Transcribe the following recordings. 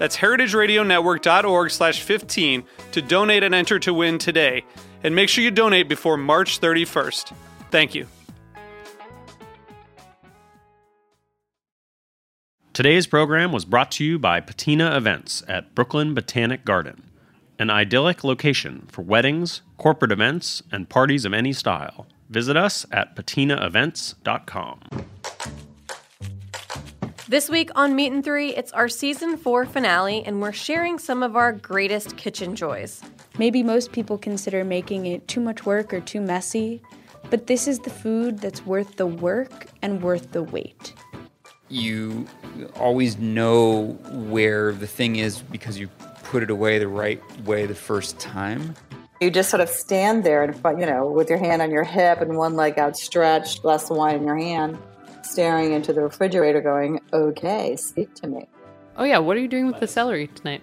That's heritageradionetwork.org slash 15 to donate and enter to win today. And make sure you donate before March 31st. Thank you. Today's program was brought to you by Patina Events at Brooklyn Botanic Garden, an idyllic location for weddings, corporate events, and parties of any style. Visit us at patinaevents.com. This week on Meat and Three, it's our season four finale, and we're sharing some of our greatest kitchen joys. Maybe most people consider making it too much work or too messy, but this is the food that's worth the work and worth the wait. You always know where the thing is because you put it away the right way the first time. You just sort of stand there and, you know, with your hand on your hip and one leg outstretched, glass of wine in your hand, staring into the refrigerator, going, "Okay, speak to me." Oh yeah, what are you doing with the celery tonight?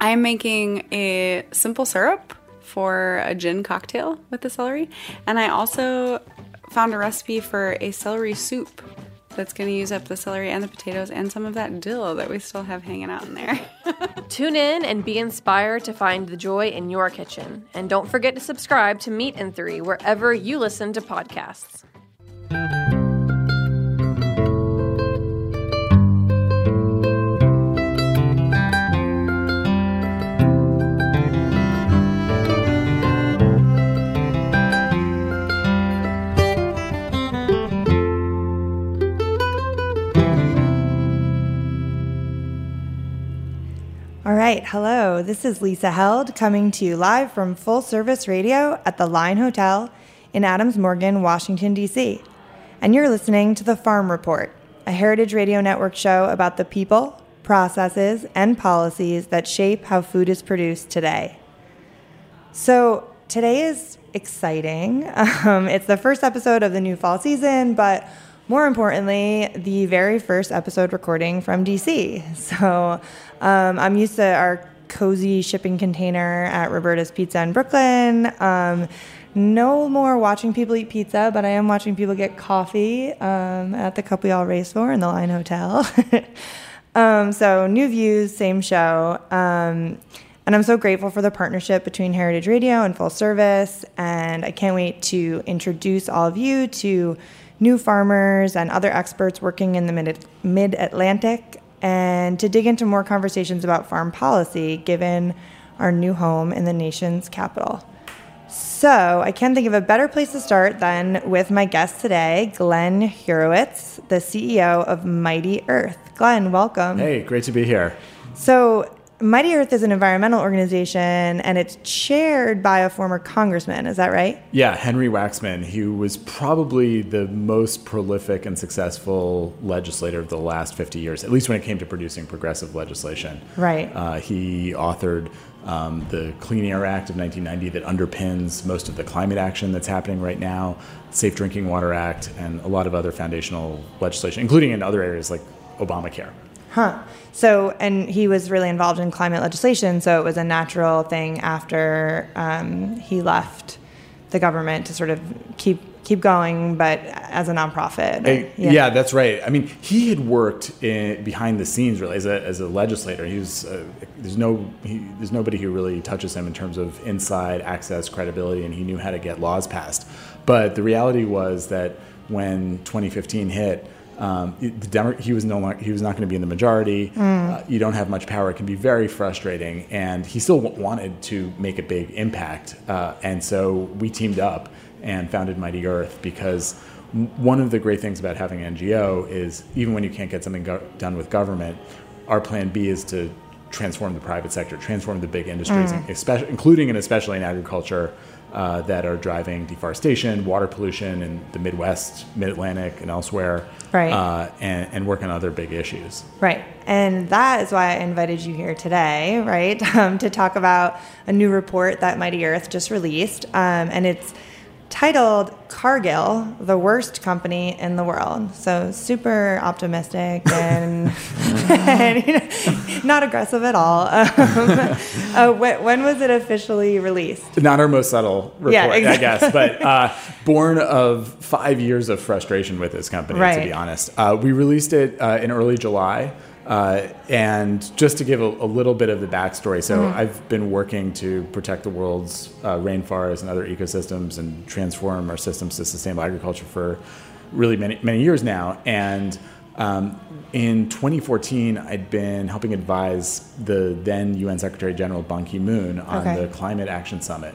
I'm making a simple syrup for a gin cocktail with the celery, and I also found a recipe for a celery soup that's going to use up the celery and the potatoes and some of that dill that we still have hanging out in there. Tune in and be inspired to find the joy in your kitchen. And don't forget to subscribe to Meat and Three wherever you listen to podcasts. All right, hello. This is Lisa Held coming to you live from Full Service Radio at the Line Hotel in Adams Morgan, Washington, D.C. And you're listening to The Farm Report, a Heritage Radio Network show about the people, processes, and policies that shape how food is produced today. So, today is exciting. Um, it's the first episode of the new fall season, but more importantly, the very first episode recording from DC. So um, I'm used to our cozy shipping container at Roberta's Pizza in Brooklyn. Um, no more watching people eat pizza, but I am watching people get coffee um, at the cup we all race for in the Line Hotel. Um, so new views, same show. Um, and I'm so grateful for the partnership between Heritage Radio and Full Service. And I can't wait to introduce all of you to new farmers and other experts working in the mid Atlantic and to dig into more conversations about farm policy given our new home in the nation's capital. So, I can't think of a better place to start than with my guest today, Glenn Hurowitz, the CEO of Mighty Earth. Glenn, welcome. Hey, great to be here. So, Mighty Earth is an environmental organization and it's chaired by a former congressman. Is that right? Yeah, Henry Waxman. He was probably the most prolific and successful legislator of the last 50 years, at least when it came to producing progressive legislation. Right. Uh, he authored um, the Clean Air Act of 1990 that underpins most of the climate action that's happening right now, Safe Drinking Water Act, and a lot of other foundational legislation, including in other areas like Obamacare. Huh. So, and he was really involved in climate legislation, so it was a natural thing after um, he left the government to sort of keep keep going, but as a nonprofit. Yeah. yeah. that's right. I mean, he had worked in, behind the scenes really as a, as a legislator. He was uh, there's no he, there's nobody who really touches him in terms of inside access, credibility, and he knew how to get laws passed. But the reality was that when 2015 hit um, the Demo- he was no longer, he was not going to be in the majority. Mm. Uh, you don't have much power; it can be very frustrating. And he still w- wanted to make a big impact, uh, and so we teamed up and founded Mighty Earth because one of the great things about having an NGO is even when you can't get something go- done with government, our plan B is to transform the private sector, transform the big industries, Mm. especially, including and especially in agriculture, uh, that are driving deforestation, water pollution in the Midwest, Mid Atlantic, and elsewhere, Right. uh, and, and work on other big issues. Right. And that is why I invited you here today, right? Um, to talk about a new report that Mighty Earth just released. Um, and it's titled Cargill, the worst company in the world. So super optimistic and, and, you know, not aggressive at all. Um, uh, when, when was it officially released? Not our most subtle report, Yeah, I guess, but uh, born of five years of frustration with this company, to be honest. Uh, we released it uh, in early July. Uh, and just to give a, a little bit of the backstory, so Mhm. I've been working to protect the world's uh, rainforests and other ecosystems and transform our systems to sustainable agriculture for really many many years now. And um, in 2014, I'd been helping advise the then UN Secretary General Ban Ki Moon on Okay. the Climate Action Summit.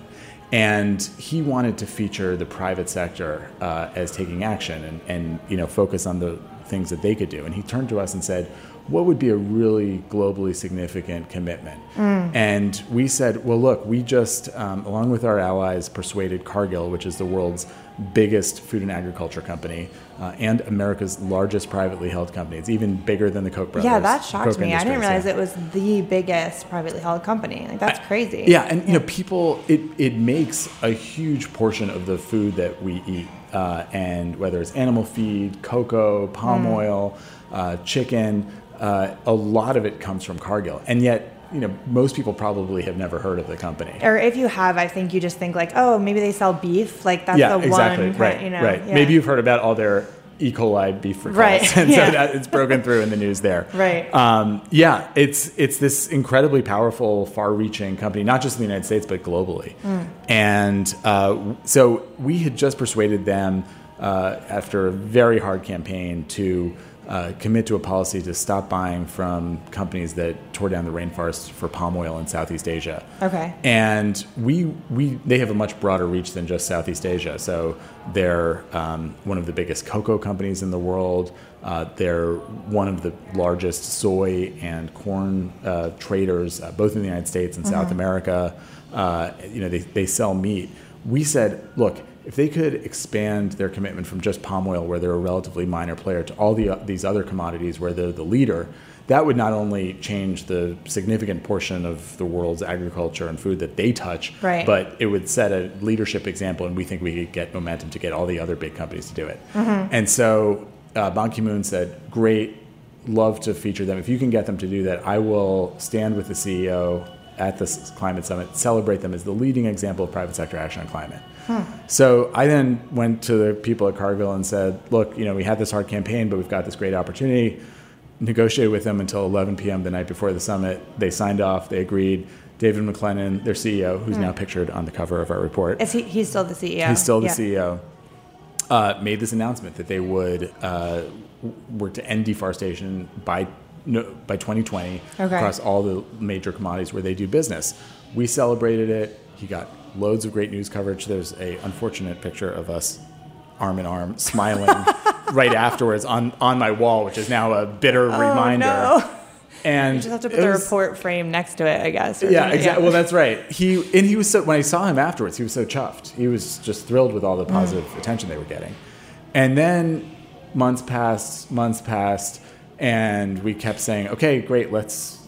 And he wanted to feature the private sector uh, as taking action and, and you know focus on the things that they could do. And he turned to us and said, "What would be a really globally significant commitment?" Mm. And we said, "Well, look, we just, um, along with our allies, persuaded Cargill, which is the world's biggest food and agriculture company uh, and America's largest privately held company. It's even bigger than the Koch brothers. yeah, that shocked me. I didn't realize yeah. it was the biggest privately held company. Like, that's crazy. Yeah, and you know, people, it, it makes a huge portion of the food that we eat, uh, and whether it's animal feed, cocoa, palm Mm. oil, uh, chicken, uh, a lot of it comes from Cargill, and yet, you know, most people probably have never heard of the company. Or if you have, I think you just think like, oh, maybe they sell beef. Like that's yeah, the exactly, one, kind- right, you know, right. yeah. Maybe you've heard about all their E. coli beef recalls, Right, and yeah. so that, it's broken through in the news there. Right. Um, yeah, it's it's this incredibly powerful, far-reaching company, not just in the United States but globally. Mm. And uh, so we had just persuaded them uh, after a very hard campaign to uh, commit to a policy to stop buying from companies that tore down the rainforests for palm oil in Southeast Asia. Okay. And we we they have a much broader reach than just Southeast Asia. So they're um, one of the biggest cocoa companies in the world. Uh, they're one of the largest soy and corn uh, traders, uh, both in the United States and South Mhm. America. Uh, you know, they, they sell meat. We said, look, if they could expand their commitment from just palm oil, where they're a relatively minor player, to all the, these other commodities where they're the leader, that would not only change the significant portion of the world's agriculture and food that they touch, Right. but it would set a leadership example, and we think we could get momentum to get all the other big companies to do it. Mhm. And so uh, Ban Ki moon said, Great, love to feature them. If you can get them to do that, I will stand with the CEO at this climate summit, celebrate them as the leading example of private sector action on climate. Hmm. So I then went to the people at Cargill and said, look, you know, we had this hard campaign, but we've got this great opportunity. Negotiated with them until 11 p.m. the night before the summit. They signed off, they agreed. David MacLennan, their CEO, who's Hmm. now pictured on the cover of our report, Is he? He's still the CEO. He's still the Yeah. CEO. Uh, made this announcement that they would uh, work to end deforestation by no, by 2020 Okay. across all the major commodities where they do business. We celebrated it. He got loads of great news coverage. There's a unfortunate picture of us arm in arm smiling right afterwards on on my wall, which is now a bitter Oh, reminder. no. And You just have to put the was- report frame next to it, I guess. yeah, exactly. Well, that's right. He and he was so when I saw him afterwards, he was so chuffed. He was just thrilled with all the mm. positive attention they were getting. And then months passed, months passed, and we kept saying, "Okay, great, let's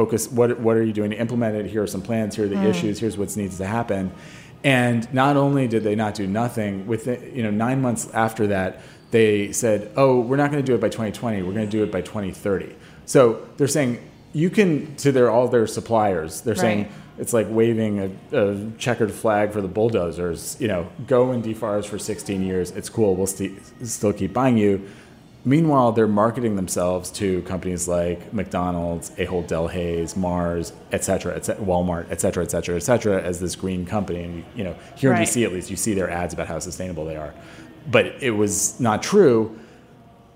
focus. What what are you doing to implement it? Here are some plans. Here are the Mm. issues. Here's what needs to happen." And not only did they not do nothing, within you know nine months after that, they said, "Oh, we're not going to do it by 2020. We're going to do it by 2030." So they're saying you can to their all their suppliers. They're saying it's like waving a, a checkered flag for the bulldozers. You know, go and deforest for 16 years. It's cool. We'll st- still keep buying you. Meanwhile, they're marketing themselves to companies like McDonald's, Ahold Delhaize, Mars, et cetera, et cetera, Walmart, et cetera, et cetera, et cetera, as this green company. And you know, here in Right. DC at least, you see their ads about how sustainable they are. But it was not true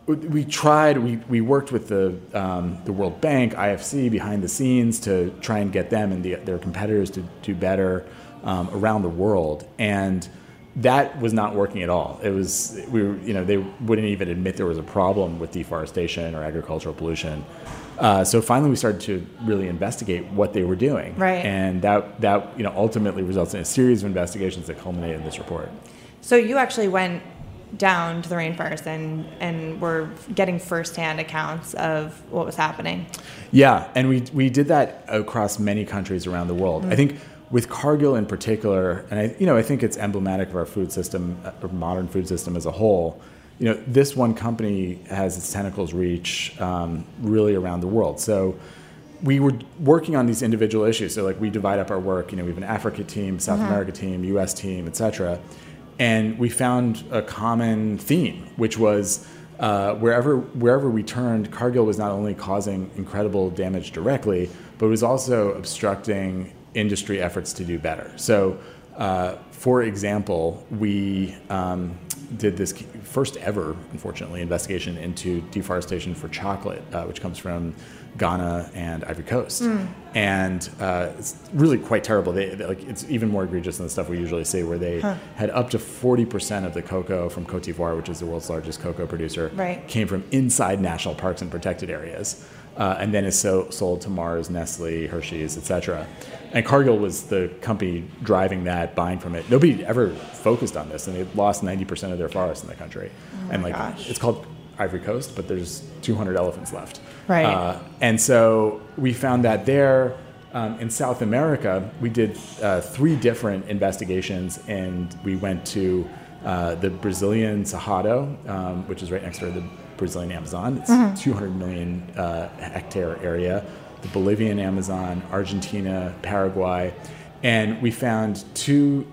we tried we, we worked with the um, the World Bank IFC behind the scenes to try and get them and the, their competitors to do better um, around the world and that was not working at all. It was we were, you know they wouldn't even admit there was a problem with deforestation or agricultural pollution. Uh, so finally, we started to really investigate what they were doing, Right. And that that you know ultimately results in a series of investigations that culminated in this report. So you actually went down to the rainforest and and were getting firsthand accounts of what was happening. Yeah, and we we did that across many countries around the world. I think with Cargill in particular, and I you know I think it's emblematic of our food system, uh, or modern food system as a whole. You know, this one company has its tentacles reach um, really around the world. So we were working on these individual issues. So like we divide up our work. You know, we have an Africa team, South America team, U.S. team, et cetera. And we found a common theme, which was uh, wherever wherever we turned, Cargill was not only causing incredible damage directly, but was also obstructing industry efforts to do better. So, uh, for example, we um, did this first ever, unfortunately, investigation into deforestation for chocolate, uh, which comes from Ghana and Ivory Coast, and uh, it's really quite terrible. They, they- like it's even more egregious than the stuff we usually see, where they had up to forty percent of the cocoa from Cote d'Ivoire, which is the world's largest cocoa producer, Right. came from inside national parks and protected areas, uh, and then is so, sold to Mars, Nestle, Hershey's, etc. And Cargill was the company driving that, buying from it. Nobody ever focused on this, and they lost ninety percent of their forests in the country. and like gosh. it's called Ivory Coast, but there's 200 elephants left. Right. Uh, and so we found that there. Um, in South America, we did uh, three different investigations, and we went to uh, the Brazilian Cerrado, um, which is right next to the Brazilian Amazon. It's 200 million uh, hectare area. The Bolivian Amazon, Argentina, Paraguay, and we found two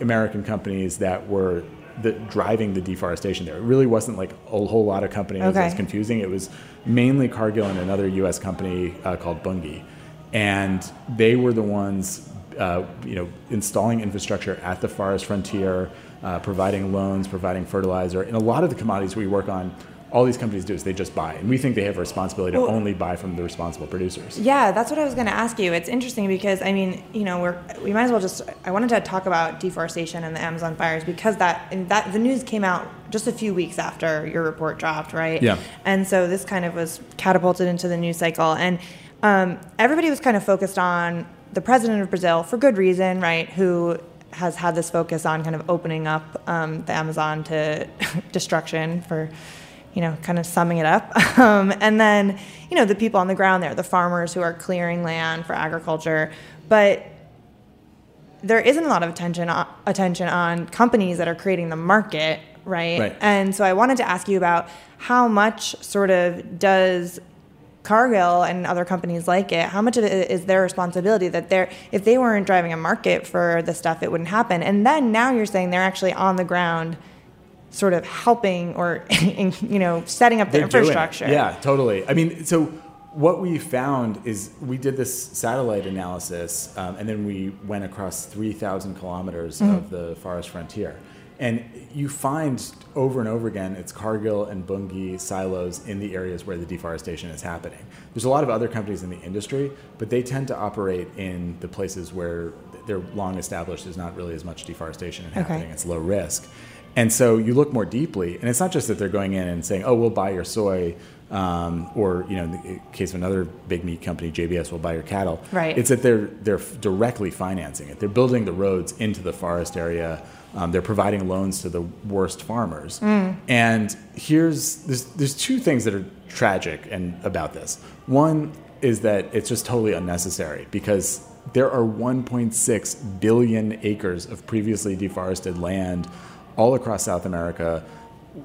American companies that were the, driving the deforestation there. It really wasn't like a whole lot of companies. It was confusing. It was mainly Cargill and another U.S. company uh, called Bunge, and they were the ones, uh, you know, installing infrastructure at the forest frontier, uh, providing loans, providing fertilizer, and a lot of the commodities we work on. All these companies do is they just buy, and we think they have a responsibility to Well- only buy from the responsible producers. Yeah, that's what I was going to ask you. It's interesting because I mean, you know, we're we might as well just. I wanted to talk about deforestation and the Amazon fires because that that the news came out just a few weeks after your report dropped, right? Yeah. And so this kind of was catapulted into the news cycle, and um, everybody was kind of focused on the president of Brazil for good reason, right? Who has had this focus on kind of opening up um, the Amazon to destruction for you know, kind of summing it up. Um, and then, you know, the people on the ground there, the farmers who are clearing land for agriculture. But there isn't a lot of attention on, attention on companies that are creating the market, right? Right. And so I wanted to ask you about how much sort of does Cargill and other companies like it, how much of it is their responsibility that they're if they weren't driving a market for the stuff, it wouldn't happen. And then now you're saying they're actually on the ground sort of helping or you know setting up the They're infrastructure. Yeah, totally. I mean, so what we found is we did this satellite analysis, um, and then we went across 3,000 kilometers Mm-hmm. of the forest frontier. And you find over and over again, it's Cargill and Bunge silos in the areas where the deforestation is happening. There's a lot of other companies in the industry, but they tend to operate in the places where they're long established. There's not really as much deforestation happening. It's low risk. And so you look more deeply, and it's not just that they're going in and saying, "Oh, we'll buy your soy," um, or you know, in the case of another big meat company, JBS will buy your cattle. Right. It's that they're they're directly financing it. They're building the roads into the forest area. Um, they're providing loans to the worst farmers. And here's there's, there's two things that are tragic and about this. One is that it's just totally unnecessary because there are 1.6 billion acres of previously deforested land all across South America,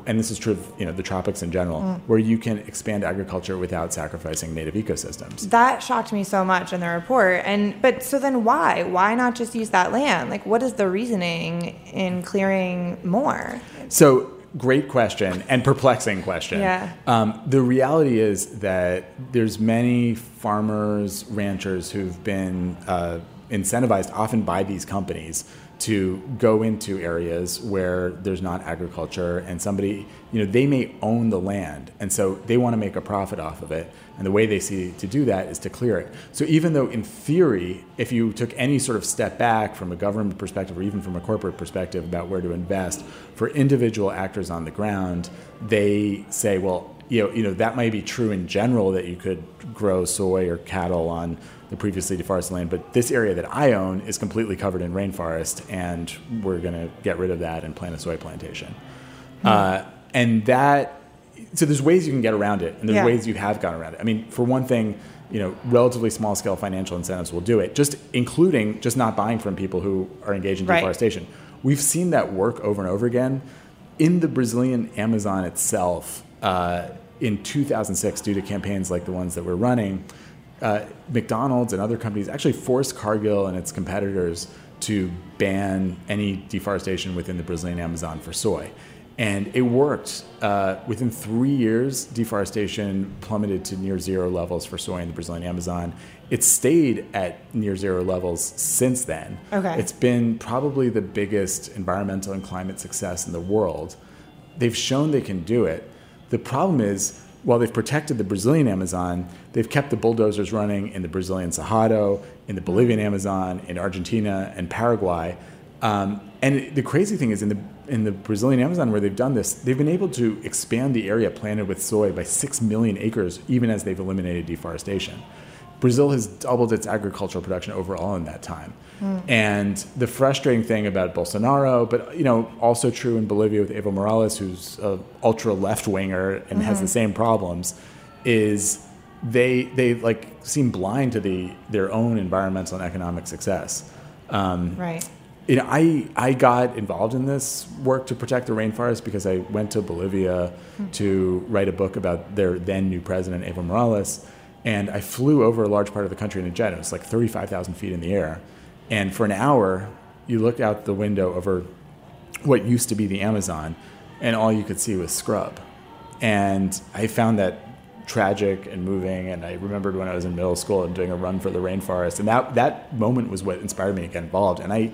and this is true of you know the tropics in general, where you can expand agriculture without sacrificing native ecosystems. That shocked me so much in the report. And but so then why? Why not just use that land? Like what is the reasoning in clearing more? So great question and perplexing question. Yeah. Um, the reality is that there's many farmers, ranchers who've been uh, incentivized often by these companies to go into areas where there's not agriculture and somebody, you know, they may own the land and so they want to make a profit off of it. And the way they see to do that is to clear it. So even though in theory, if you took any sort of step back from a government perspective or even from a corporate perspective about where to invest, for individual actors on the ground, they say, well, you know, you know that might be true in general that you could grow soy or cattle on the previously deforested land, but this area that I own is completely covered in rainforest, and we're going to get rid of that and plant a soy plantation. Mm. Uh, and that, so there's ways you can get around it, and there's yeah. ways you have gone around it. I mean, for one thing, you know, relatively small scale financial incentives will do it, just including just not buying from people who are engaged in right. deforestation. We've seen that work over and over again. In the Brazilian Amazon itself, uh, in 2006, due to campaigns like the ones that we're running, uh, McDonald's and other companies actually forced Cargill and its competitors to ban any deforestation within the Brazilian Amazon for soy. And it worked. Uh, within three years, deforestation plummeted to near zero levels for soy in the Brazilian Amazon. It's stayed at near zero levels since then. Okay. It's been probably the biggest environmental and climate success in the world. They've shown they can do it. The problem is, while they've protected the Brazilian Amazon, they've kept the bulldozers running in the Brazilian Cerrado, in the Bolivian Amazon, in Argentina, and Paraguay. Um, and the crazy thing is, in the in the Brazilian Amazon where they've done this, they've been able to expand the area planted with soy by six million acres, even as they've eliminated deforestation. Brazil has doubled its agricultural production overall in that time. Mm. And the frustrating thing about Bolsonaro, but you know, also true in Bolivia with Evo Morales, who's a ultra left winger and mm-hmm. has the mm-hmm. same problems, is they they like seem blind to the their own environmental and economic success. Um, right. You know, I I got involved in this work to protect the rainforest because I went to Bolivia mm. to write a book about their then new president Evo Morales and I flew over a large part of the country in a jet. It was like 35,000 feet in the air. And for an hour, you looked out the window over what used to be the Amazon, and all you could see was scrub. And I found that tragic and moving. And I remembered when I was in middle school and doing a run for the rainforest. And that, that moment was what inspired me to get involved. And I,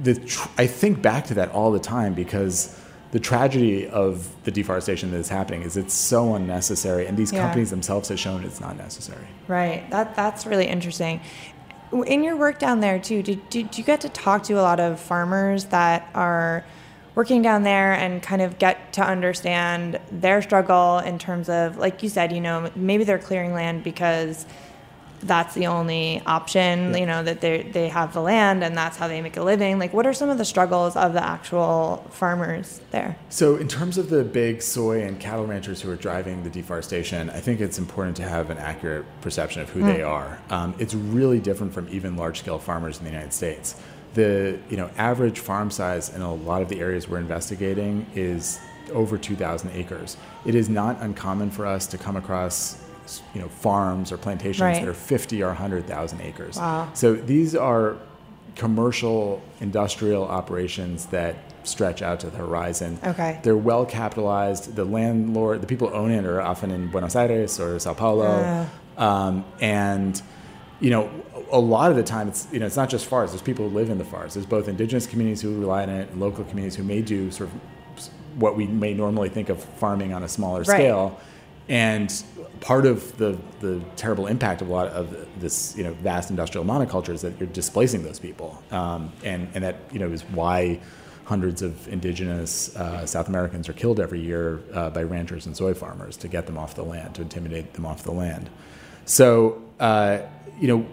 the, I think back to that all the time because the tragedy of the deforestation that is happening is it's so unnecessary, and these yeah. companies themselves have shown it's not necessary. Right. That that's really interesting. In your work down there too, did, did you get to talk to a lot of farmers that are working down there and kind of get to understand their struggle in terms of, like you said, you know, maybe they're clearing land because that's the only option yeah. you know that they they have the land and that's how they make a living. Like what are some of the struggles of the actual farmers there? So in terms of the big soy and cattle ranchers who are driving the deforestation i think it's important to have an accurate perception of who mm. they are. Um, it's really different from even large scale farmers in the united states. The you know average farm size in a lot of the areas we're investigating is over 2000 acres. It is not uncommon for us to come across you know farms or plantations right. that are 50 or 100,000 acres. Wow. So these are commercial industrial operations that stretch out to the horizon. Okay. They're well capitalized. The landlord, the people who own it are often in Buenos Aires or Sao Paulo. Uh. Um, and you know, a lot of the time it's you know it's not just FARs. There's people who live in the FARs. There's both indigenous communities who rely on it and local communities who may do sort of what we may normally think of farming on a smaller right. scale. And part of the, the terrible impact of a lot of this you know vast industrial monoculture is that you're displacing those people, um, and and that you know is why hundreds of indigenous uh, South Americans are killed every year uh, by ranchers and soy farmers to get them off the land, to intimidate them off the land. So uh, you know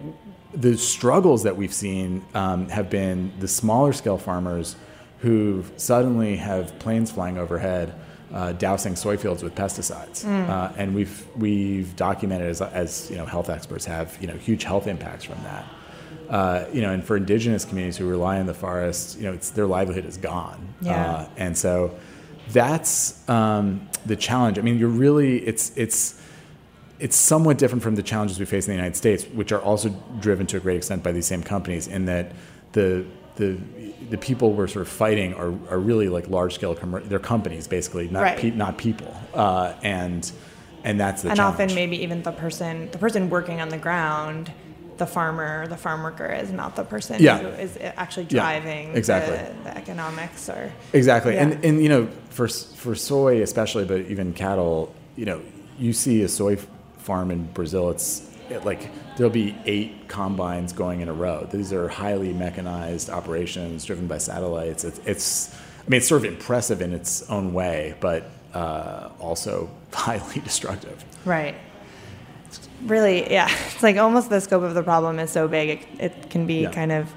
the struggles that we've seen um, have been the smaller scale farmers who suddenly have planes flying overhead uh, dousing soy fields with pesticides, mm. uh, and we've we've documented as, as you know health experts have you know huge health impacts from that. Uh, you know, and for indigenous communities who rely on the forest, you know, it's their livelihood is gone. Yeah. Uh, and so that's um, the challenge. I mean, you're really it's it's it's somewhat different from the challenges we face in the United States, which are also driven to a great extent by these same companies, in that the the the people we're sort of fighting are, are really like large scale com- they're companies basically not right. pe- not people uh, and and that's the and challenge. often maybe even the person the person working on the ground the farmer the farm worker is, not the person Yeah. who is actually Yeah, driving exactly. the, the economics or Exactly, Yeah. and and you know, for for soy especially, but even cattle, you know, you see a soy farm in Brazil. It's it, like there'll be eight combines going in a row. These are highly mechanized operations driven by satellites. It's, it's I mean, it's sort of impressive in its own way, but uh, also highly destructive. Right. It's really, yeah. It's like almost the scope of the problem is so big, it, it can be Yeah. kind of,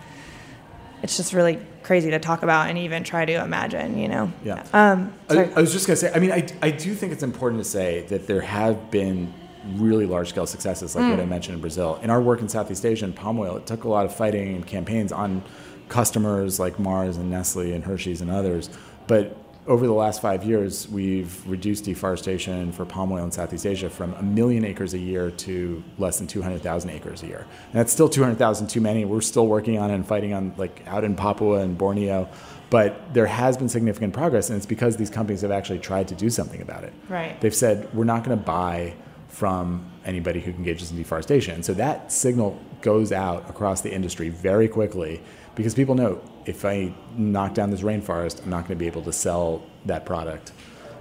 it's just really crazy to talk about and even try to imagine, you know? Yeah. Um, I. I was just going to say, I mean, I, I do think it's important to say that there have been really large scale successes, like what I mm. mentioned in Brazil. In our work in Southeast Asia and palm oil, it took a lot of fighting and campaigns on customers like Mars and Nestle and Hershey's and others. But over the last five years, we've reduced deforestation for palm oil in Southeast Asia from a million acres a year to less than 200,000 acres a year. And that's still 200,000 too many. We're still working on it and fighting on, like, out in Papua and Borneo. But there has been significant progress, and it's because these companies have actually tried to do something about it. Right. They've said, we're not going to buy from anybody who engages in deforestation. And so that signal goes out across the industry very quickly because people know if I knock down this rainforest, I'm not going to be able to sell that product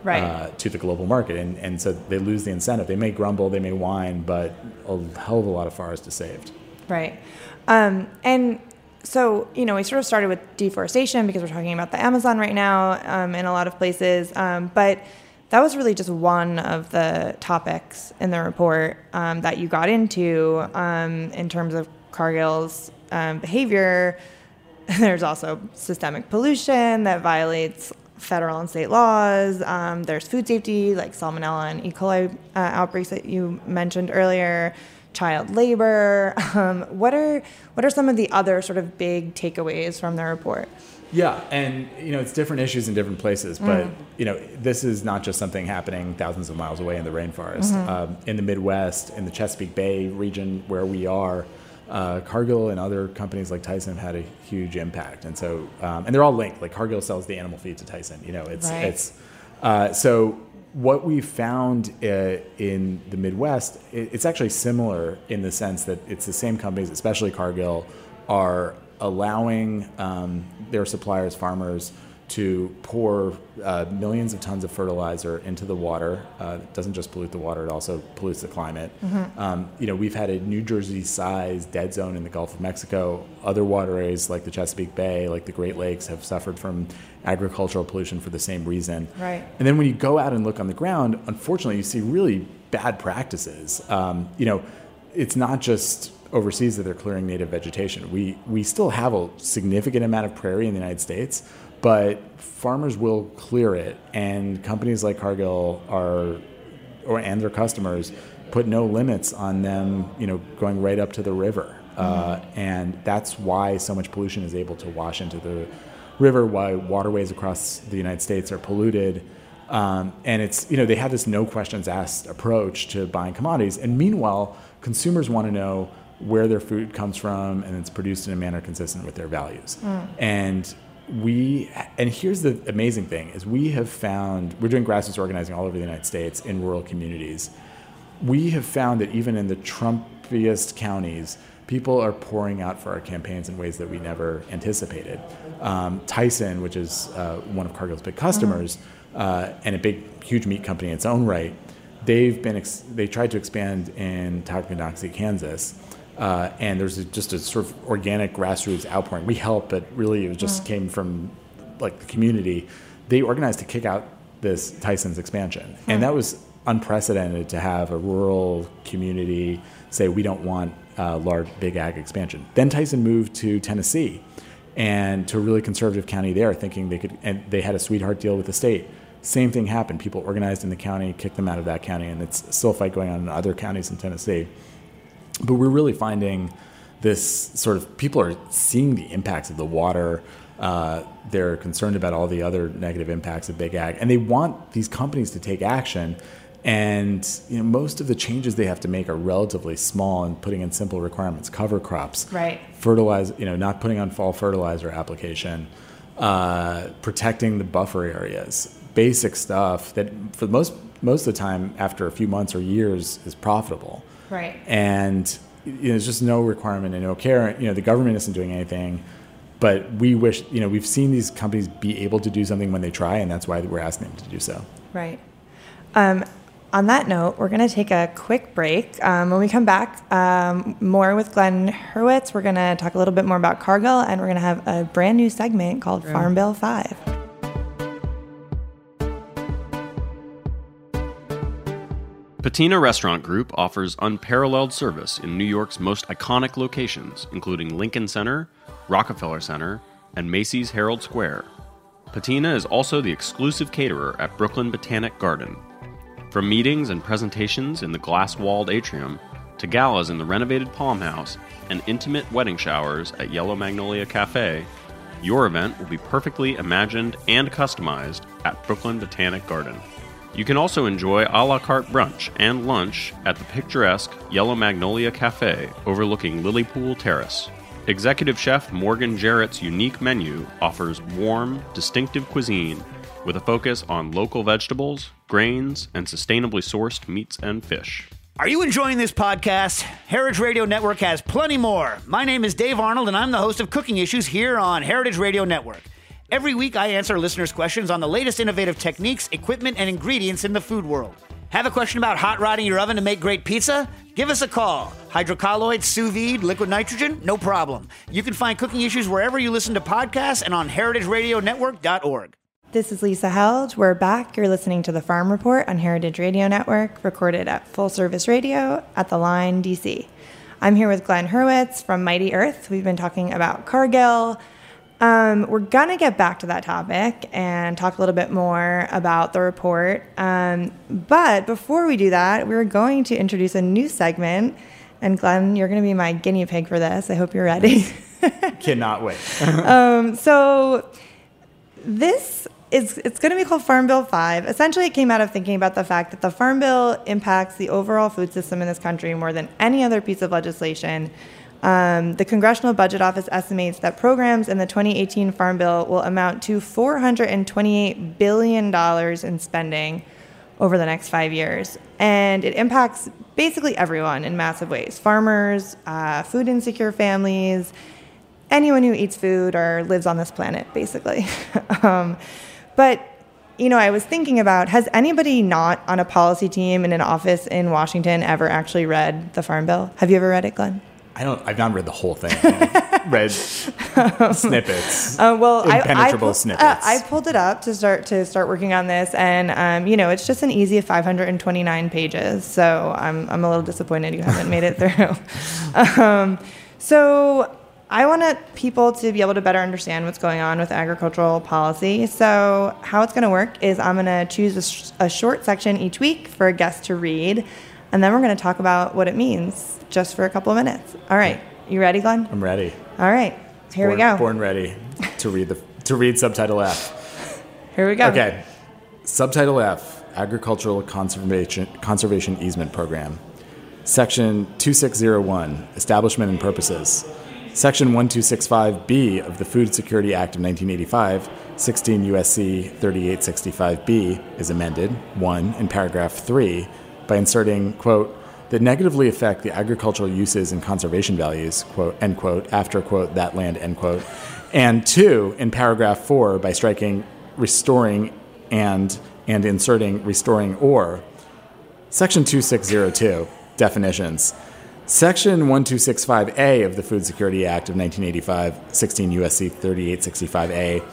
Right. uh, to the global market. And, and so they lose the incentive. They may grumble, they may whine, but a hell of a lot of forest is saved. Right. Um, and so, you know, we sort of started with deforestation because we're talking about the Amazon right now um, in a lot of places. Um, but that was really just one of the topics in the report um, that you got into um, in terms of Cargill's um, behavior. There's also systemic pollution that violates federal and state laws. Um, there's food safety, like salmonella and E. coli uh, outbreaks that you mentioned earlier. Child labor. Um, what are what are some of the other sort of big takeaways from the report? Yeah, and you know it's different issues in different places, but you know this is not just something happening thousands of miles away in the rainforest. Um, in the Midwest, in the Chesapeake Bay region where we are, uh, Cargill and other companies like Tyson have had a huge impact, and so um, and they're all linked. Like Cargill sells the animal feed to Tyson. You know, it's Right. it's uh, so what we found uh, in the Midwest, it, it's actually similar in the sense that it's the same companies, especially Cargill, are allowing um, their suppliers, farmers, to pour uh, millions of tons of fertilizer into the water. Uh, it doesn't just pollute the water; it also pollutes the climate. Um, you know, we've had a New Jersey-sized dead zone in the Gulf of Mexico. Other waterways, like the Chesapeake Bay, like the Great Lakes, have suffered from agricultural pollution for the same reason. Right. And then when you go out and look on the ground, unfortunately, you see really bad practices. Um, you know, it's not just overseas that they're clearing native vegetation. We we still have a significant amount of prairie in the United States, but farmers will clear it, and companies like Cargill are, or and their customers, put no limits on them. You know, going right up to the river, uh, and that's why so much pollution is able to wash into the river. Why waterways across the United States are polluted. Um, and it's you know they have this no questions asked approach to buying commodities, and meanwhile consumers want to know where their food comes from and it's produced in a manner consistent with their values. And we and here's the amazing thing is we have found we're doing grassroots organizing all over the United States in rural communities. We have found that even in the Trumpiest counties, people are pouring out for our campaigns in ways that we never anticipated. Um, Tyson, which is uh, one of Cargill's big customers uh, and a big, huge meat company in its own right, they've been ex- they tried to expand in Tonganoxie, Kansas, uh, and there's a, just a sort of organic grassroots outpouring. We helped, but really it just came from like the community. They organized to kick out this Tyson's expansion, and that was unprecedented to have a rural community say we don't want uh, large big ag expansion. Then Tyson moved to Tennessee and to a really conservative county there, thinking they could, and they had a sweetheart deal with the state. Same thing happened. People organized in the county, kicked them out of that county, and it's still a fight going on in other counties in Tennessee. But we're really finding this sort of people are seeing the impacts of the water. Uh, they're concerned about all the other negative impacts of big ag, and they want these companies to take action. And you know, most of the changes they have to make are relatively small and putting in simple requirements: cover crops, Right. fertilize, you know, not putting on fall fertilizer application, uh, protecting the buffer areas, basic stuff that for most most of the time after a few months or years is profitable. Right. And you know, there's just no requirement and no care. You know, the government isn't doing anything, but we wish, you know, we've seen these companies be able to do something when they try, and that's why we're asking them to do so. Right. Um, on that note, we're going to take a quick break. Um, when we come back, um, more with Glenn Hurowitz. We're going to talk a little bit more about Cargill, and we're going to have a brand new segment called Farm Bill 5. Patina Restaurant Group offers unparalleled service in New York's most iconic locations, including Lincoln Center, Rockefeller Center, and Macy's Herald Square. Patina is also the exclusive caterer at Brooklyn Botanic Garden. From meetings and presentations in the glass walled atrium to galas in the renovated Palm House and intimate wedding showers at Yellow Magnolia Cafe, your event will be perfectly imagined and customized at Brooklyn Botanic Garden. You can also enjoy a la carte brunch and lunch at the picturesque Yellow Magnolia Cafe overlooking Lilypool Terrace. Executive Chef Morgan Jarrett's unique menu offers warm, distinctive cuisine with a focus on local vegetables, grains, and sustainably sourced meats and fish. Are you enjoying this podcast? Heritage Radio Network has plenty more. My name is Dave Arnold, and I'm the host of Cooking Issues here on Heritage Radio Network. Every week, I answer listeners' questions on the latest innovative techniques, equipment, and ingredients in the food world. Have a question about hot rodding your oven to make great pizza? Give us a call. Hydrocolloid, sous vide, liquid nitrogen? No problem. You can find cooking issues wherever you listen to podcasts and on heritageradionetwork.org. This is Lisa Held. We're back. You're listening to the Farm Report on Heritage Radio Network, recorded at Full Service Radio at the Line, DC. I'm here with Glenn Hurowitz from Mighty Earth. We've been talking about Cargill. Um, we're going to get back to that topic and talk a little bit more about the report. Um, but before we do that, we're going to introduce a new segment. And Glenn, you're going to be my guinea pig for this. I hope you're ready. Cannot wait. um, so this is it's going to be called Farm Bill 5. Essentially, it came out of thinking about the fact that the Farm Bill impacts the overall food system in this country more than any other piece of legislation. Um, the Congressional Budget Office estimates that programs in the 2018 Farm Bill will amount to $428 billion in spending over the next five years. And it impacts basically everyone in massive ways farmers, uh, food insecure families, anyone who eats food or lives on this planet, basically. um, but you know, I was thinking about has anybody not on a policy team in an office in Washington ever actually read the Farm Bill? Have you ever read it, Glenn? I don't. I've not read the whole thing. I've read snippets. Uh, well, impenetrable I, I, snippets. Uh, I pulled it up to start to start working on this, and um, you know, it's just an easy 529 pages. So I'm I'm a little disappointed you haven't made it through. um, so I want people to be able to better understand what's going on with agricultural policy. So how it's going to work is I'm going to choose a, sh- a short section each week for a guest to read, and then we're going to talk about what it means just for a couple of minutes. All right, you ready, Glenn? I'm ready. All right, here born, we go. Born ready to read the to read subtitle F. Here we go. Okay, subtitle F: Agricultural Conservation Conservation Easement Program. Section 2601: Establishment and Purposes. Section 1265B of the Food Security Act of 1985, 16 USC 3865B, is amended, 1, in paragraph 3, by inserting, quote, that negatively affect the agricultural uses and conservation values, quote, end quote, after, quote, that land, end quote. And two, in paragraph four, by striking restoring and, and inserting restoring or. Section 2602, definitions. Section 1265A of the Food Security Act of 1985, 16 USC 3865A,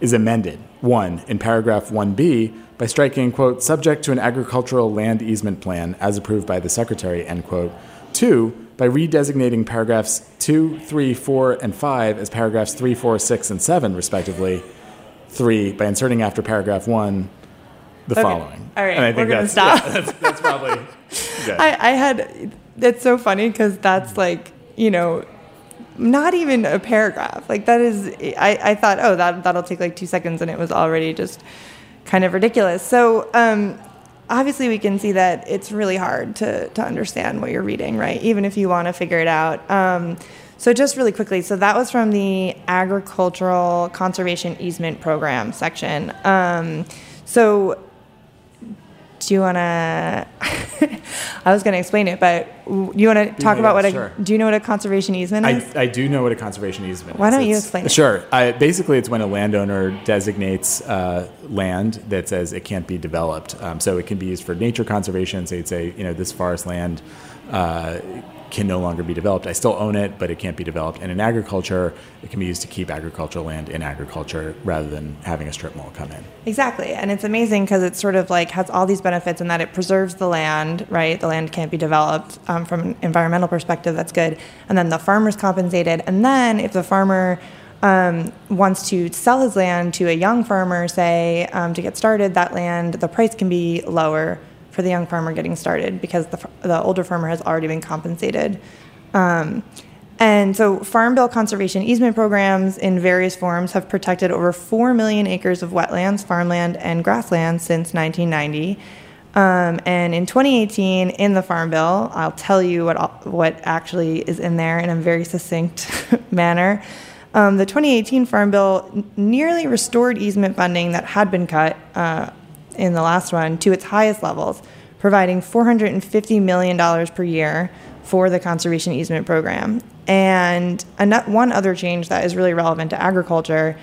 is amended. One, in paragraph 1B, by striking, quote, subject to an agricultural land easement plan as approved by the Secretary, end quote. Two, by redesignating paragraphs 2, 3, 4, and 5 as paragraphs 3, 4, 6, and 7, respectively. Three, by inserting after paragraph 1 the Okay. following. All right, And I think we're gonna stop. yeah, that's, that's probably good. I, I had. It's so funny because that's like you know, not even a paragraph. Like that is. I, I thought, oh, that that'll take like two seconds, and it was already just kind of ridiculous. So. um Obviously, we can see that it's really hard to, to understand what you're reading, right? Even if you want to figure it out. Um, so, just really quickly, so that was from the Agricultural Conservation Easement Program section. Um, so, do you want to? I was going to explain it, but you want to talk Yeah, about what sure. a? Do you know what a conservation easement is? I, I do know what a conservation easement Why is. don't you It's- explain it? Sure. I, basically, it's when a landowner designates uh, land that says it can't be developed. Um, so it can be used for nature conservation. So you'd say, you know, this forest land uh, can no longer be developed. I still own it, but it can't be developed. And in agriculture, it can be used to keep agricultural land in agriculture rather than having a strip mall come in. Exactly. And it's amazing because it sort of like has all these benefits in that it preserves the land, right? The land can't be developed um, from an environmental perspective. That's good. And then the farmer's compensated. And then if the farmer um, wants to sell his land to a young farmer, say, um, to get started, that land, the price can be lower for the young farmer getting started because the, the older farmer has already been compensated. Um, and so, Farm Bill conservation easement programs in various forms have protected over 4 million acres of wetlands, farmland, and grassland since 1990. Um, and in 2018, in the Farm Bill, I'll tell you what, what actually is in there in a very succinct manner. Um, the 2018 Farm Bill nearly restored easement funding that had been cut uh, in the last one to its highest levels, providing $450 million per year for the conservation easement program. And one other change that is really relevant to agriculture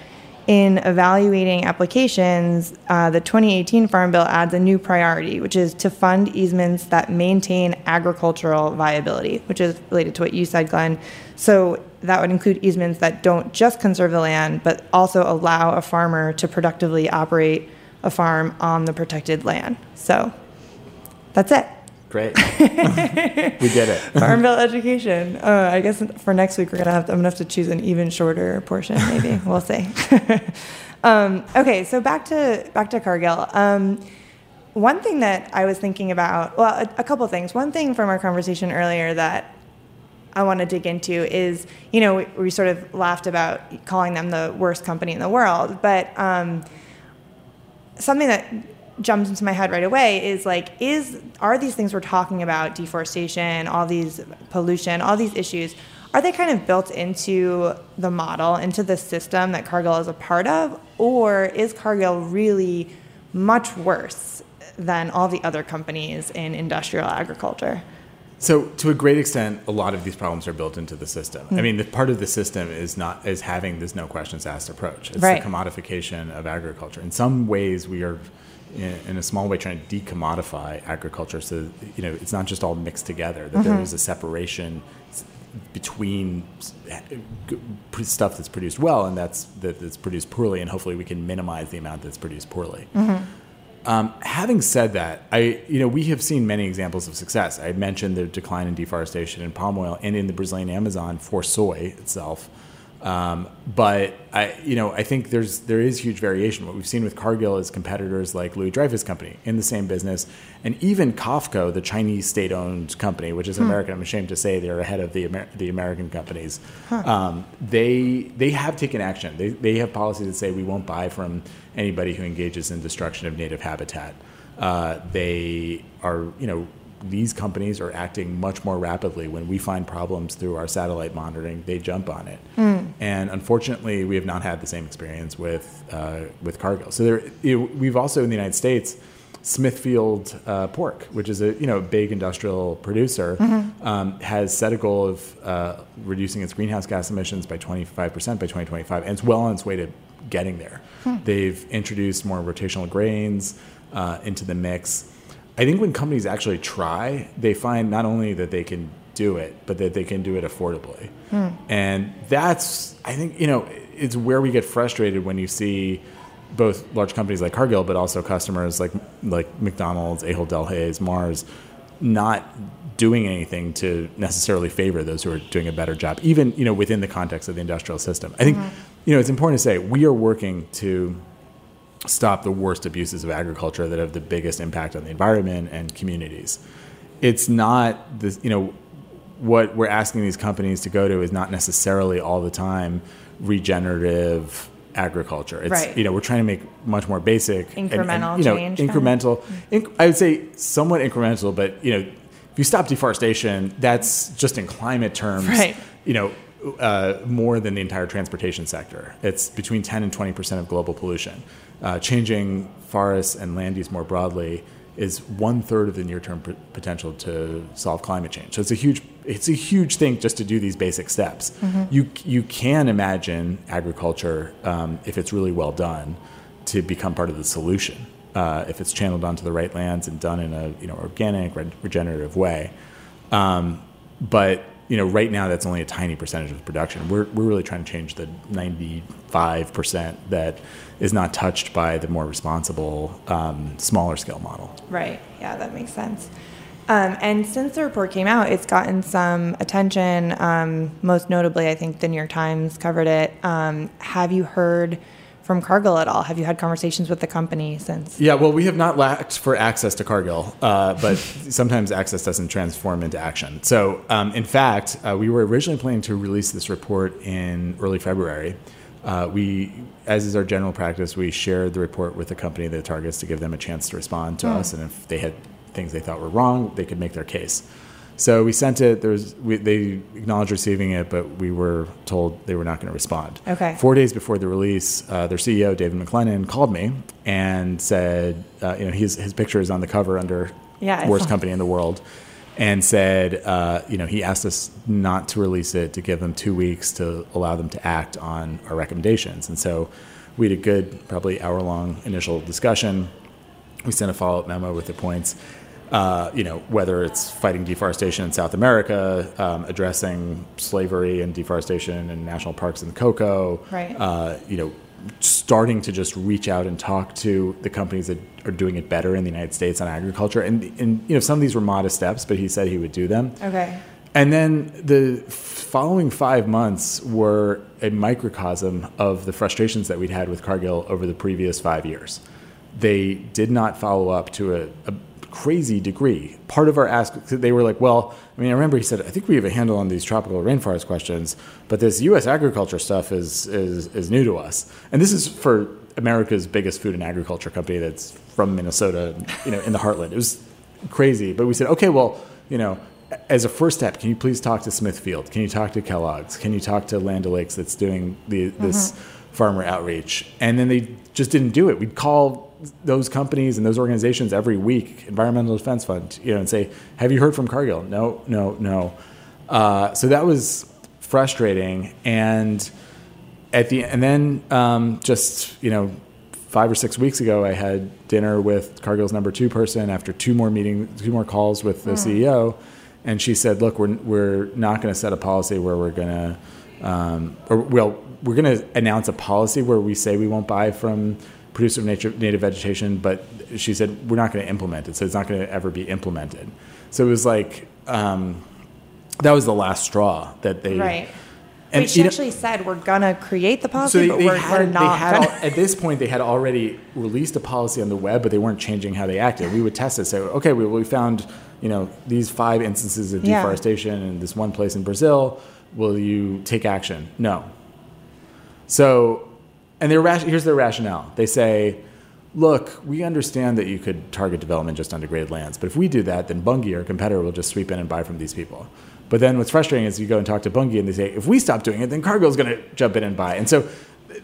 in evaluating applications, uh, the 2018 Farm Bill adds a new priority, which is to fund easements that maintain agricultural viability, which is related to what you said, Glenn. So that would include easements that don't just conserve the land, but also allow a farmer to productively operate a farm on the protected land. So that's it. Great. we did it. Farm Bill education. Uh, I guess for next week we're gonna have to, I'm gonna have to choose an even shorter portion. Maybe we'll see. um, okay, so back to back to Cargill. Um, one thing that I was thinking about, well, a, a couple things. One thing from our conversation earlier that I want to dig into is, you know, we, we sort of laughed about calling them the worst company in the world, but um, something that jumps into my head right away is like is are these things we're talking about deforestation all these pollution all these issues are they kind of built into the model into the system that cargill is a part of? Or is cargill really much worse than all the other companies in industrial agriculture So, to a great extent, a lot of these problems are built into the system. I Mm. mean, the part of the system is not is having this no questions asked approach. It's Right. the commodification of agriculture. In some ways, we are, in, in a small way, trying to decommodify agriculture. So, you know, it's not just all mixed together. That there Mhm. is a separation between s- g- p- stuff that's produced well and that's that, that's produced poorly, and hopefully, we can minimize the amount that's produced poorly. Mhm. Um, having said that, I you know we have seen many examples of success. I mentioned the decline in deforestation in palm oil and in the Brazilian Amazon for soy itself. Um, but I you know I think there's there is huge variation. What we've seen with Cargill is competitors like Louis Dreyfus Company in the same business, and even COFCO, the Chinese state-owned company, which is Hmm. American. I'm ashamed to say they're ahead of the Amer- the American companies. Huh. Um, they they have taken action. They they have policies that say we won't buy from anybody who engages in destruction of native habitat. Uh, they are you know these companies are acting much more rapidly. When we find problems through our satellite monitoring, they jump on it. Mm. And unfortunately, we have not had the same experience with uh, with Cargill. So there, know, we've also in the United States. Smithfield uh, Pork, which is a you know big industrial producer, Mhm. um, has set a goal of uh, reducing its greenhouse gas emissions by 25 percent by 2025, and it's well on its way to getting there. Hmm. They've introduced more rotational grains uh, into the mix. I think when companies actually try, they find not only that they can do it, but that they can do it affordably. Hmm. And that's, I think, you know, it's where we get frustrated when you see both large companies like Cargill, but also customers like like McDonald's, Ahold Delhaize, Mars, not doing anything to necessarily favor those who are doing a better job, even you know within the context of the industrial system. I think Mhm. you know it's important to say we are working to stop the worst abuses of agriculture that have the biggest impact on the environment and communities. It's not this, you know, what we're asking these companies to go to is not necessarily all the time regenerative agriculture. It's Right. you know we're trying to make much more basic and- and, Incremental you know, change, incremental. Inc- I would say somewhat incremental, but you know, if you stop deforestation, that's just in climate terms. Right. You know, uh, more than the entire transportation sector. It's between 10 and 20 percent of global pollution. Uh, changing forests and land use more broadly is one third of the near term p- potential to solve climate change. So it's a huge it's a huge thing just to do these basic steps. You you can imagine agriculture um, if it's really well done to become part of the solution uh, if it's channeled onto the right lands and done in a you know organic re- regenerative way. Um, but you know, right now that's only a tiny percentage of production. We're we're really trying to change the ninety five percent that is not touched by the more responsible, um, smaller scale model. Right. Yeah, that makes sense. Um, and since the report came out, it's gotten some attention. Um, most notably, I think the New York Times covered it. Um, have you heard from Cargill at all? Have you had conversations with the company since? Yeah, well, we have not lacked for access to Cargill, uh, but sometimes access doesn't transform into action. So, um, in fact, uh, we were originally planning to release this report in early February. Uh, we, as is our general practice, we shared the report with the company that targets to give them a chance to respond to Hmm. us, and if they had things they thought were wrong, they could make their case. So we sent it. There was we, they acknowledged receiving it, but we were told they were not going to respond. Okay. Four days before the release, uh, their CEO David MacLennan called me and said, uh, you know, his his picture is on the cover under Yeah, worst company in the world, and said, uh, you know, he asked us not to release it to give them two weeks to allow them to act on our recommendations, and so we had a good, probably hour long initial discussion. We sent a follow up memo with the points. Uh, you know, whether it's fighting deforestation in South America, um, addressing slavery and deforestation in national parks in the cocoa, Right. uh, you know, starting to just reach out and talk to the companies that are doing it better in the United States on agriculture. And, and you know, some of these were modest steps, but he said he would do them. Okay. And then the following five months were a microcosm of the frustrations that we'd had with Cargill over the previous five years. They did not follow up to a, a crazy degree. Part of our ask, they were like, well, I mean, I remember he said, I think we have a handle on these tropical rainforest questions, but this U.S. agriculture stuff is, is, is new to us. And this is for America's biggest food and agriculture company that's from Minnesota, you know, in the heartland. It was crazy. But we said, okay, well, you know, as a first step, can you please talk to Smithfield? Can you talk to Kellogg's? Can you talk to Land O'Lakes that's doing the, this mm-hmm. farmer outreach? And then they just didn't do it. We'd call those companies and those organizations every week, Environmental Defense Fund, you know, and say, "Have you heard from Cargill?" No, no, no. Uh, so that was frustrating, and at the and then um, just you know five or six weeks ago, I had dinner with Cargill's number two person after two more meetings, two more calls with the CEO, and she said, "Look, we're we're not going to set a policy where we're going to, um, or well, we're going to announce a policy where we say we won't buy from producer of nature, native vegetation, but she said we're not going to implement it, so it's not going to ever be implemented. So it was like." Um, that was the last straw that they Right. and Wait, she you know- actually said we're gonna create the so policy, they, but they we're, had, we're not. had at this point they had already released a policy on the web, but they weren't changing how they acted. We would test it, say, okay, we, we found you know these five instances of Yeah. deforestation in this one place in Brazil. Will you take action? No. So, and their here's their rationale. They say, look, we understand that you could target development just on degraded lands, but if we do that, then Bunge, our competitor, will just sweep in and buy from these people. But then what's frustrating is you go and talk to Bunge and they say, if we stop doing it, then Cargill's going to jump in and buy. And so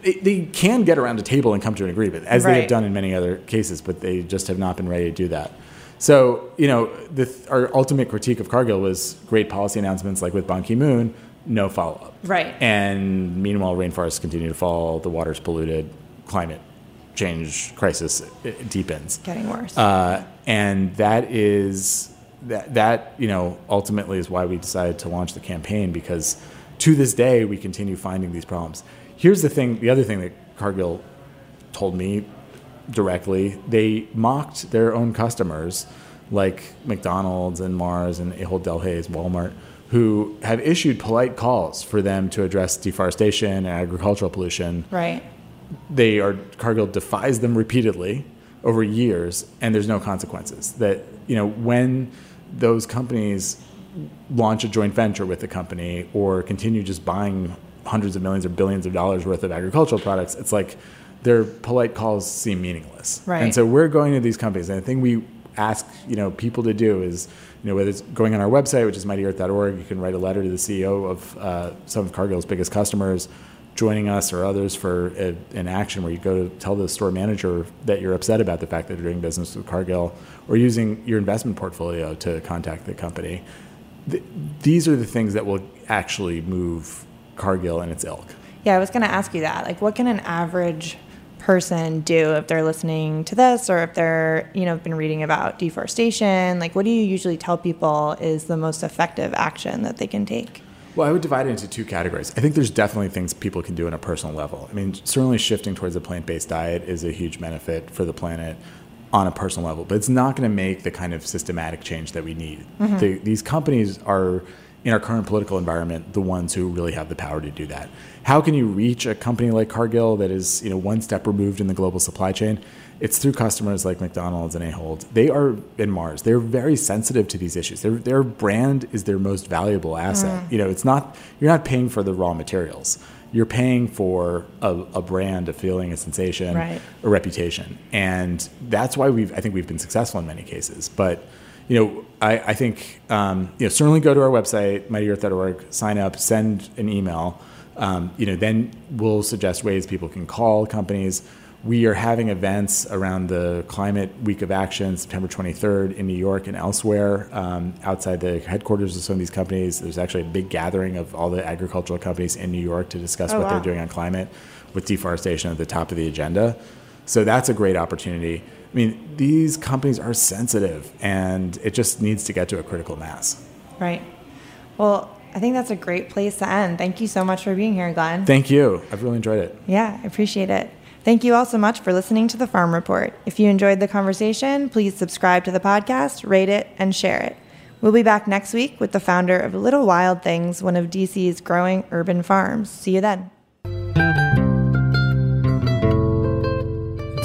they, they can get around a table and come to an agreement, as they have done in many other cases, but they just have not been ready to do that. So, you know, the, our ultimate critique of Cargill was great policy announcements like with Ban Ki moon, no follow up. Right. And meanwhile, rainforests continue to fall, the water's polluted, climate change crisis uh, deepens. Getting worse. Uh, and that is that that you know ultimately is why we decided to launch the campaign because to this day we continue finding these problems. Here's the thing: the other thing that Cargill told me directly, they mocked their own customers, like McDonald's and Mars and Ahold Delhaize, Walmart, who have issued polite calls for them to address deforestation and agricultural pollution right. they are Cargill defies them repeatedly over years, and there's no consequences. That you know when those companies launch a joint venture with the company or continue just buying hundreds of millions or billions of dollars worth of agricultural products, it's like their polite calls seem meaningless. Right. And so we're going to these companies, and the thing we ask you know people to do is you know whether it's going on our website, which is mightyearth.org, you can write a letter to the CEO of uh, some of Cargill's biggest customers joining us or others for a, an action where you go to tell the store manager that you're upset about the fact that they're doing business with Cargill, or using your investment portfolio to contact the company. Th- these are the things that will actually move Cargill and its ilk. Yeah, I was going to ask you that. Like, what can an average person do if they're listening to this or if they're, you know, been reading about deforestation? Like, what do you usually tell people is the most effective action that they can take? Well, I would divide it into two categories. I think there's definitely things people can do on a personal level. I mean, certainly shifting towards a plant based diet is a huge benefit for the planet on a personal level, but it's not going to make the kind of systematic change that we need. Mhm. The, these companies are, in our current political environment, the ones who really have the power to do that. How can you reach a company like Cargill that is, you know, one step removed in the global supply chain? It's through customers like McDonald's and Ahold. They are in Mars. They're very sensitive to these issues. Their, their brand is their most valuable asset. Mm. You know, it's not you're not paying for the raw materials. You're paying for a, a brand, a feeling, a sensation, Right. a reputation, and that's why we've I think we've been successful in many cases. But you know, I, I think um, you know certainly go to our website mightyearth.org, sign up, send an email. Um, you know, then we'll suggest ways people can call companies. We are having events around the Climate Week of Action, September 23rd in New York and elsewhere, um, outside the headquarters of some of these companies. There's actually a big gathering of all the agricultural companies in New York to discuss Oh, what wow. they're doing on climate, with deforestation at the top of the agenda. So that's a great opportunity. I mean, these companies are sensitive, and it just needs to get to a critical mass. Right. Well, I think that's a great place to end. Thank you so much for being here, Glenn. Thank you. I've really enjoyed it. Yeah, I appreciate it. Thank you all so much for listening to the Farm Report. If you enjoyed the conversation, please subscribe to the podcast, rate it, and share it. We'll be back next week with the founder of Little Wild Things, one of DC's growing urban farms. See you then.